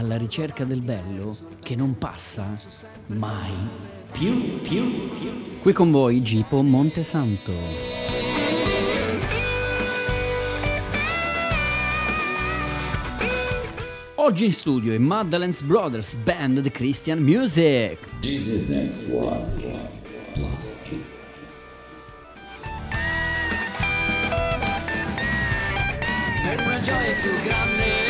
alla ricerca del bello che non passa mai più, più, più. Qui con voi Gipo Montesanto. Oggi in studio i Madeleines Brothers Band di Christian Music. Jesus next one, plus kids. Per una gioia più grande,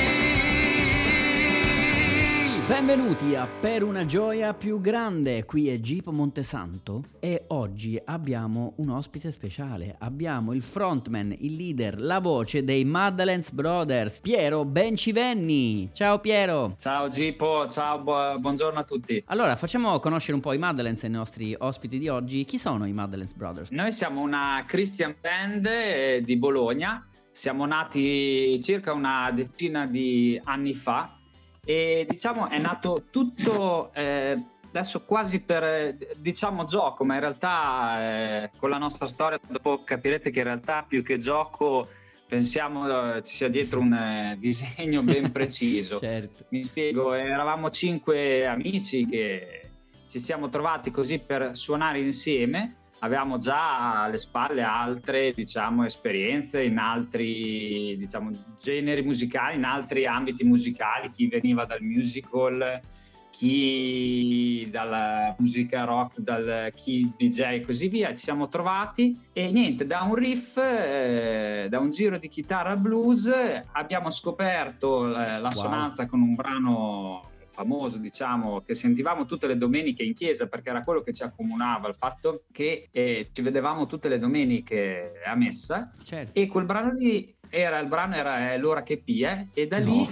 Benvenuti a Per una gioia più grande, qui è Gipo Montesanto e oggi abbiamo un ospite speciale, abbiamo il frontman, il leader, la voce dei Madeleines Brothers, Piero Bencivenni. Ciao Piero! Ciao Gipo, ciao, bu- buongiorno a tutti. Allora, facciamo conoscere un po' i Madeleines ai nostri ospiti di oggi. Chi sono i Madeleines Brothers? Noi siamo una Christian band eh, di Bologna, siamo nati circa una decina di anni fa e diciamo è nato tutto eh, adesso quasi per diciamo gioco, ma in realtà eh, con la nostra storia dopo capirete che in realtà più che gioco pensiamo eh, ci sia dietro un eh, disegno ben preciso. certo. Mi spiego, eravamo cinque amici che ci siamo trovati così per suonare insieme. Avevamo già alle spalle altre, diciamo, esperienze in altri, diciamo, generi musicali, in altri ambiti musicali, chi veniva dal musical, chi dalla musica rock, dal chi DJ e così via. Ci siamo trovati e niente, da un riff, eh, da un giro di chitarra blues, abbiamo scoperto eh, la sonanza con un brano famoso, diciamo, che sentivamo tutte le domeniche in chiesa perché era quello che ci accomunava, il fatto che eh, ci vedevamo tutte le domeniche a messa. Certo. e quel brano lì era il brano era eh, l'ora che pia e da lì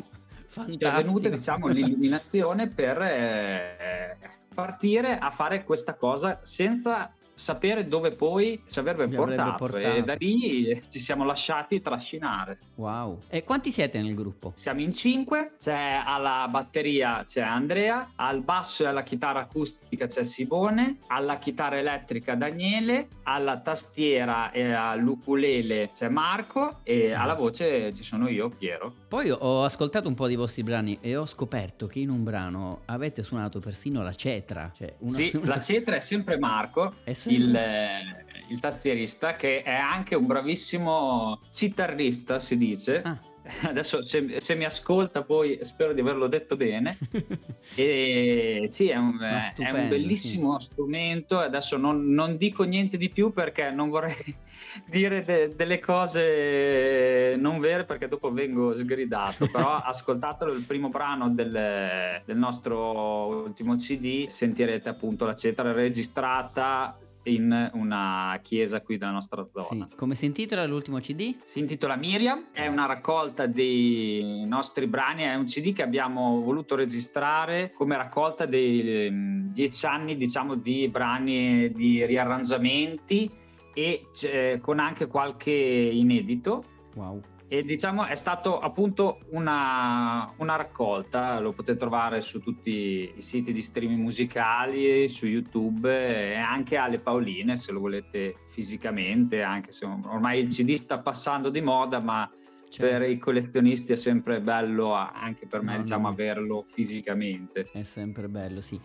No, è venuta diciamo l'illuminazione per eh, partire a fare questa cosa senza sapere dove poi ci avrebbe, portato. portato. e da lì ci siamo lasciati trascinare. Wow. E quanti siete nel gruppo? Siamo in cinque, c'è alla batteria c'è Andrea, al basso e alla chitarra acustica c'è Simone, alla chitarra elettrica Daniele, alla tastiera e all'ukulele c'è Marco e alla voce ci sono io, Piero. Poi ho ascoltato un po' di vostri brani e ho scoperto che in un brano avete suonato persino la cetra. Cioè una, Sì, una- la cetra è sempre Marco, È sempre- il, eh, il tastierista, che è anche un bravissimo chitarrista, si dice. Ah. Adesso se, se mi ascolta poi spero di averlo detto bene. E sì, è un, Ma è stupendo, un bellissimo strumento. Adesso non, non dico niente di più perché non vorrei dire de- delle cose non vere perché dopo vengo sgridato. Però ascoltatelo il primo brano del, del nostro ultimo CD, sentirete appunto la cetra registrata in una chiesa qui della nostra zona. Sì. Come si intitola l'ultimo CD? Si intitola Miriam, è una raccolta dei nostri brani, è un CD che abbiamo voluto registrare come raccolta dei ehm, dieci anni diciamo di brani di riarrangiamenti e c'è- con anche qualche inedito Wow. E diciamo è stato appunto una, una raccolta, lo potete trovare su tutti i siti di streaming musicali, su YouTube e anche alle Paoline se lo volete fisicamente, anche se ormai il CD sta passando di moda, ma Cioè, per i collezionisti è sempre bello anche per me No, diciamo no. averlo fisicamente. È sempre bello, sì.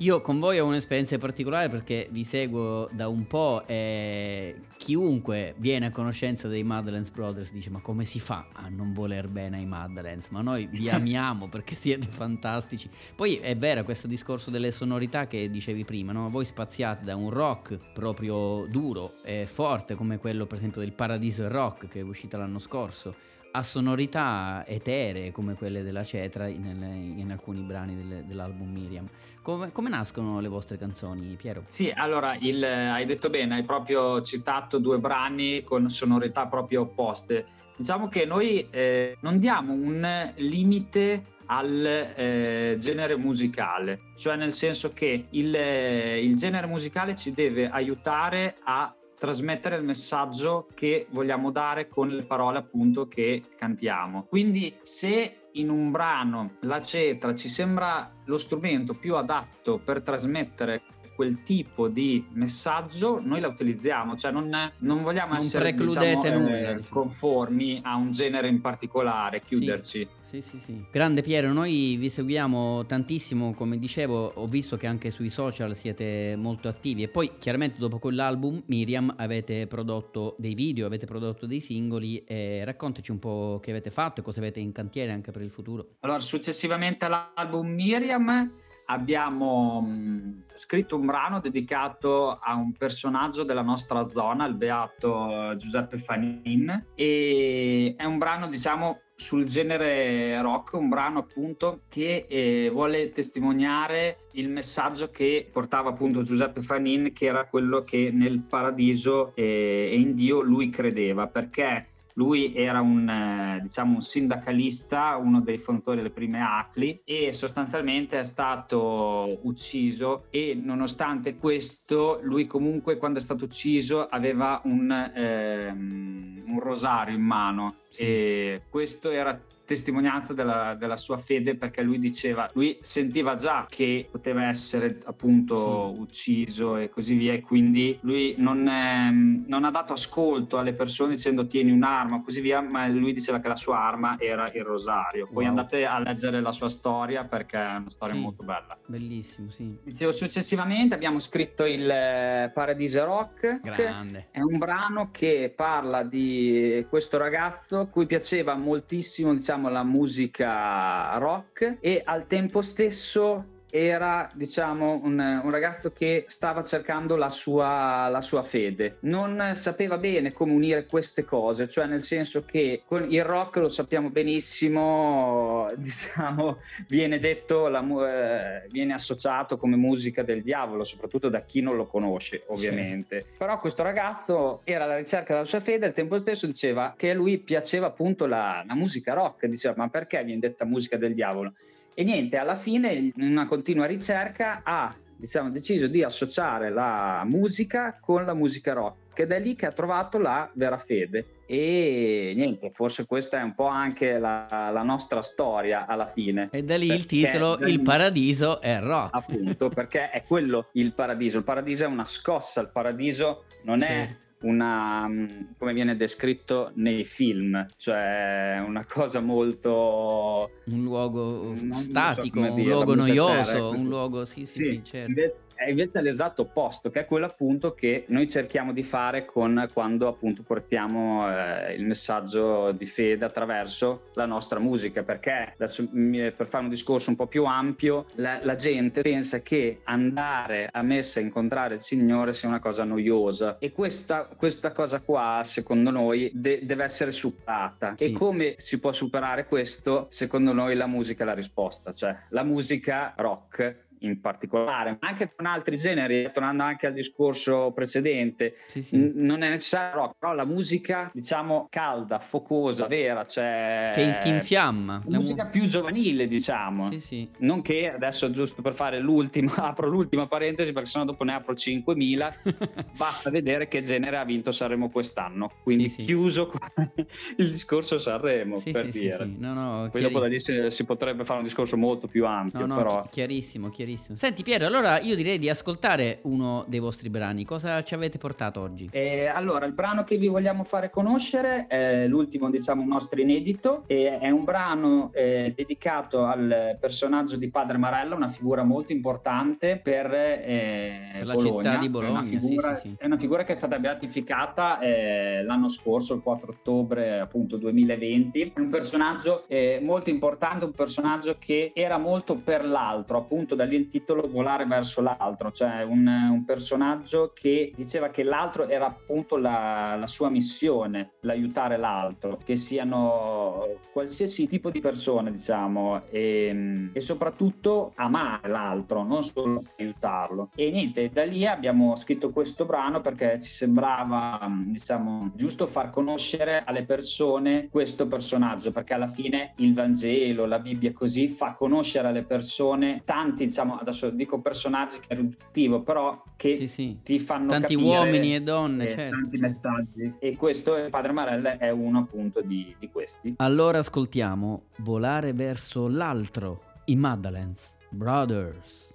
Io con voi ho un'esperienza particolare perché vi seguo da un po' e chiunque viene a conoscenza dei Madeleines Brothers dice ma come si fa a non voler bene ai Madeleines? Ma noi vi amiamo perché siete fantastici. Poi è vero questo discorso delle sonorità che dicevi prima, no? Voi spaziate da un rock proprio duro e forte come quello per esempio del Paradiso e Rock che è uscito l'anno scorso ha sonorità eteree come quelle della Cetra in, in alcuni brani del, dell'album Miriam. Come, come, nascono le vostre canzoni, Piero? Sì, allora il, hai detto bene, hai proprio citato due brani con sonorità proprio opposte. Diciamo che noi eh, non diamo un limite al eh, genere musicale, cioè nel senso che il, eh, il genere musicale ci deve aiutare a trasmettere il messaggio che vogliamo dare con le parole appunto che cantiamo. Quindi se in un brano la cetra ci sembra lo strumento più adatto per trasmettere quel tipo di messaggio noi la utilizziamo, cioè non, non vogliamo non essere diciamo, nulla, eh, conformi a un genere in particolare, chiuderci. Sì. Sì, sì, sì. Grande Piero, noi vi seguiamo tantissimo, come dicevo, ho visto che anche sui social siete molto attivi e poi chiaramente dopo quell'album Miriam avete prodotto dei video, avete prodotto dei singoli e raccontaci un po' che avete fatto e cosa avete in cantiere anche per il futuro. Allora, successivamente all'album Miriam abbiamo mh, scritto un brano dedicato a un personaggio della nostra zona, il beato Giuseppe Fanin, e è un brano, diciamo, sul genere rock, un brano appunto che eh, vuole testimoniare il messaggio che portava appunto Giuseppe Fanin, che era quello che nel paradiso eh, e in Dio lui credeva, perché lui era un, eh, diciamo, un sindacalista, uno dei fondatori delle prime ACLI e sostanzialmente è stato ucciso e nonostante questo lui comunque quando è stato ucciso aveva un, ehm, un rosario in mano sì. e questo era testimonianza della, della, sua fede perché lui diceva, lui sentiva già che poteva essere appunto sì. ucciso e così via e quindi lui non, è, non, ha dato ascolto alle persone dicendo tieni un'arma così via, ma lui diceva che la sua arma era il rosario. Poi wow. andate a leggere la sua storia perché è una storia sì. molto bella. Bellissimo, sì. Dicevo, successivamente abbiamo scritto il eh, Paradise Rock. Grande. È un brano che parla di questo ragazzo cui piaceva moltissimo, diciamo la musica rock e al tempo stesso era diciamo un, un, ragazzo che stava cercando la sua, la sua, fede. Non sapeva bene come unire queste cose cioè nel senso che con il rock lo sappiamo benissimo diciamo viene detto la, eh, viene associato come musica del diavolo soprattutto da chi non lo conosce ovviamente. Sì. però questo ragazzo era alla ricerca della sua fede e al tempo stesso diceva che a lui piaceva appunto la, la musica rock diceva ma perché viene detta musica del diavolo e niente, alla fine, in una continua ricerca, ha diciamo, deciso di associare la musica con la musica rock ed è lì che ha trovato la vera fede. E niente, forse questa è un po' anche la, la nostra storia alla fine. E da lì il titolo Il paradiso è rock. Appunto, perché è quello il paradiso. Il paradiso è una scossa, il paradiso non sì. è una, mm, come viene descritto nei film, cioè una cosa molto... Un luogo statico, so un dire, luogo noioso, un luogo, sì, sì, sì, sì certo. È invece l'esatto opposto, che è quello appunto che noi cerchiamo di fare con quando appunto portiamo eh, il messaggio di fede attraverso la nostra musica, perché adesso per fare un discorso un po' più ampio, la, la gente pensa che andare a messa a incontrare il Signore sia una cosa noiosa e questa, questa cosa qua secondo noi de- deve essere superata. Sì. E come si può superare questo? Secondo noi la musica è la risposta, cioè la musica rock in particolare, ma anche con altri generi, tornando anche al discorso precedente, sì, sì. N- non è necessario rock, però la musica, diciamo, calda, focosa, vera, cioè... Che ti infiamma. La musica mu- più giovanile, diciamo. Sì, sì. Non che, adesso giusto per fare l'ultima, apro l'ultima parentesi perché sennò dopo ne apro 5.000, basta vedere che genere ha vinto Sanremo quest'anno, quindi sì, chiuso il discorso Sanremo, per dire. No, no, Poi dopo da lì si, si, potrebbe fare un discorso molto più ampio, no, no, però... chiarissimo, chiarissimo verissimo. Senti Piero, allora io direi di ascoltare uno dei vostri brani. Cosa ci avete portato oggi? Eh, allora, il brano che vi vogliamo fare conoscere è l'ultimo, diciamo, nostro inedito. E è un brano eh, dedicato al personaggio di Padre Marella, una figura molto importante per, eh, per la Bologna. città di Bologna. È una figura, sì, sì, sì. È una figura che è stata beatificata eh, l'anno scorso, il 4 ottobre appunto 2020. È un personaggio eh, molto importante, un personaggio che era molto per l'altro, appunto da il titolo Volare verso l'altro, cioè un, un personaggio che diceva che l'altro era appunto la, la, sua missione, l'aiutare l'altro, che siano qualsiasi tipo di persone, diciamo, e, e soprattutto amare l'altro, non solo aiutarlo. E niente, da lì abbiamo scritto questo brano perché ci sembrava, diciamo, giusto far conoscere alle persone questo personaggio, perché alla fine il Vangelo, la Bibbia così fa conoscere alle persone tanti, diciamo, adesso dico personaggi che è riduttivo, però che Sì, sì. ti fanno Tanti capire, uomini e donne, eh, certo. tanti messaggi. E questo, Padre Marelle, è uno appunto di, di questi. Allora ascoltiamo Volare verso l'altro, i Madeleines Brothers.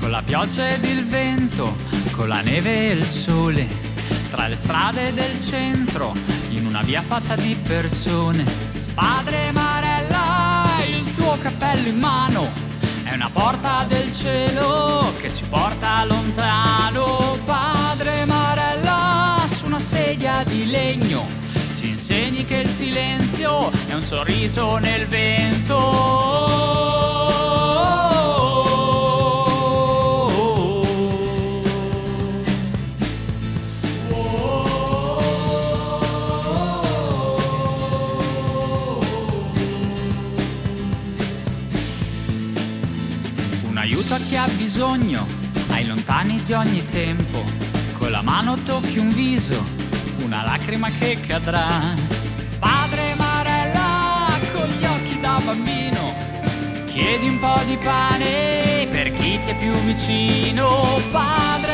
Con la pioggia ed il vento, con la neve e il sole, tra le strade del centro, in una via fatta di persone. Padre Marella, il tuo cappello in mano, è una porta del cielo che ci porta lontano. Padre Marella, su una sedia di legno, ci insegni che il silenzio è un sorriso nel vento. Ha bisogno, ai lontani di ogni tempo. Con la mano tocchi un viso, una lacrima che cadrà. Padre Marella, con gli occhi da bambino, chiedi un po' di pane per chi ti è più vicino. Padre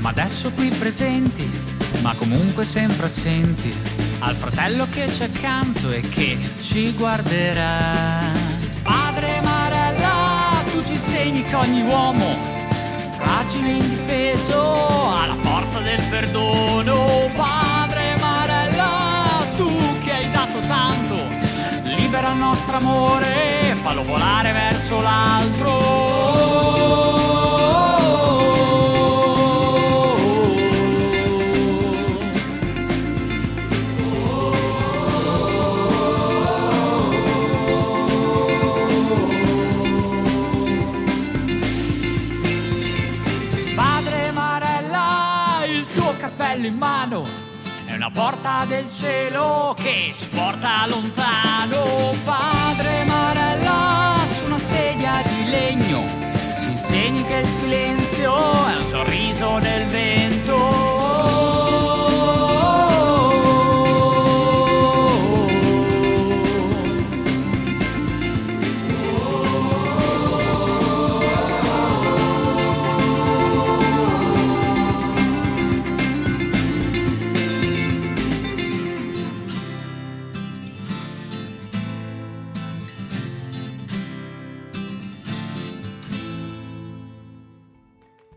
Siamo adesso qui presenti, ma comunque sempre assenti. Al fratello che c'è accanto e che ci guarderà. Padre Marella, tu ci insegni che ogni uomo, fragile e indifeso, ha la forza del perdono. Padre Marella, tu che hai dato tanto, libera il nostro amore, fallo volare verso l'altro. Ci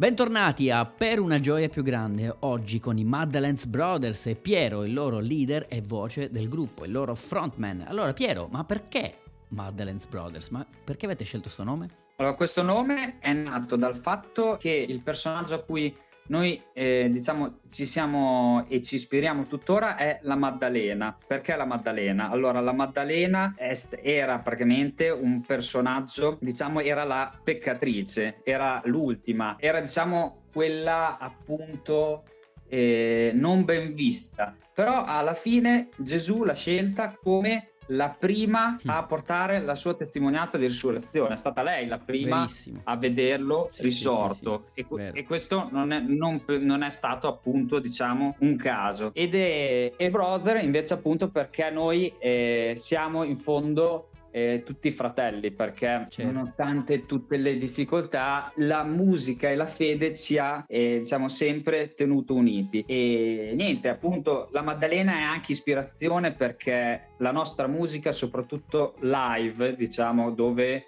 Bentornati a Per una gioia più grande, oggi con i Madeleines Brothers e Piero, il loro leader e voce del gruppo, il loro frontman. Allora Piero, ma perché Madeleines Brothers? Ma perché avete scelto questo nome? Allora, questo nome è nato dal fatto che il personaggio a cui noi eh, diciamo ci siamo e ci ispiriamo tuttora è la Maddalena. Perché la Maddalena? Allora, la Maddalena est- era praticamente un personaggio, diciamo, era la peccatrice, era l'ultima, era diciamo quella appunto eh, non ben vista. Però alla fine Gesù l'ha scelta come la prima a portare la sua testimonianza di risurrezione. È stata lei la prima Verissimo. a vederlo Sì, risorto sì, sì, e, e questo non è, non- non è stato appunto diciamo un caso. Ed è, e Brother invece appunto perché noi eh, siamo in fondo eh, tutti fratelli perché Certo. nonostante tutte le difficoltà la musica e la fede ci ha eh, diciamo sempre tenuto uniti e niente appunto la Maddalena è anche ispirazione perché la nostra musica soprattutto live diciamo dove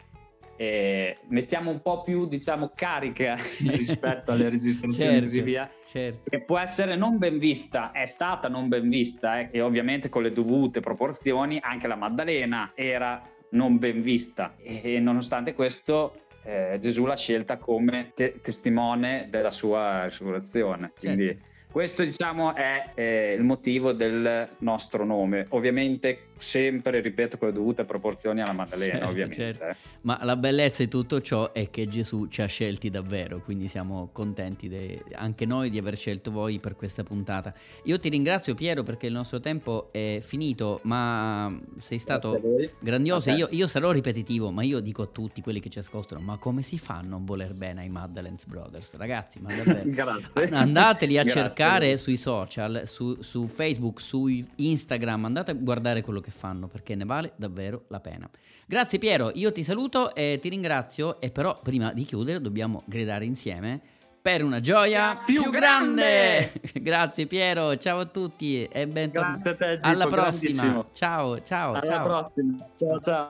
eh, mettiamo un po' più diciamo carica rispetto alle registrazioni e Certo, così via certo. che può essere non ben vista, è stata non ben vista eh, e ovviamente con le dovute proporzioni anche la Maddalena era non ben vista e, nonostante questo eh, Gesù l'ha scelta come te- testimone della sua risurrezione. Quindi Certo. Questo diciamo è eh, il motivo del nostro nome. Ovviamente sempre, ripeto, con le dovute proporzioni alla Maddalena, Certo, ovviamente. certo. Ma la bellezza di tutto ciò è che Gesù ci ha scelti davvero, quindi siamo contenti de- anche noi di aver scelto voi per questa puntata. Io ti ringrazio Piero perché il nostro tempo è finito, ma sei stato grandioso. Ok. Io, io sarò ripetitivo, ma io dico a tutti quelli che ci ascoltano, ma come si fa a non voler bene ai Madeleines Brothers? Ragazzi, ma davvero... Andateli a Grazie. Cercare sui social, su, su Facebook, su Instagram, andate a guardare quello che fanno perché ne vale davvero la pena. Grazie Piero, io ti saluto e ti ringrazio e però prima di chiudere dobbiamo gridare insieme per una gioia Più più grande. Grazie Piero, ciao a tutti e bentornati. Grazie a te, Gippo, Alla prossima. Ciao, ciao, Alla ciao. prossima. Ciao ciao.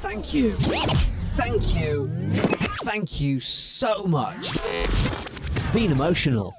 Thank you. Thank you. Thank you so much. It's been emotional.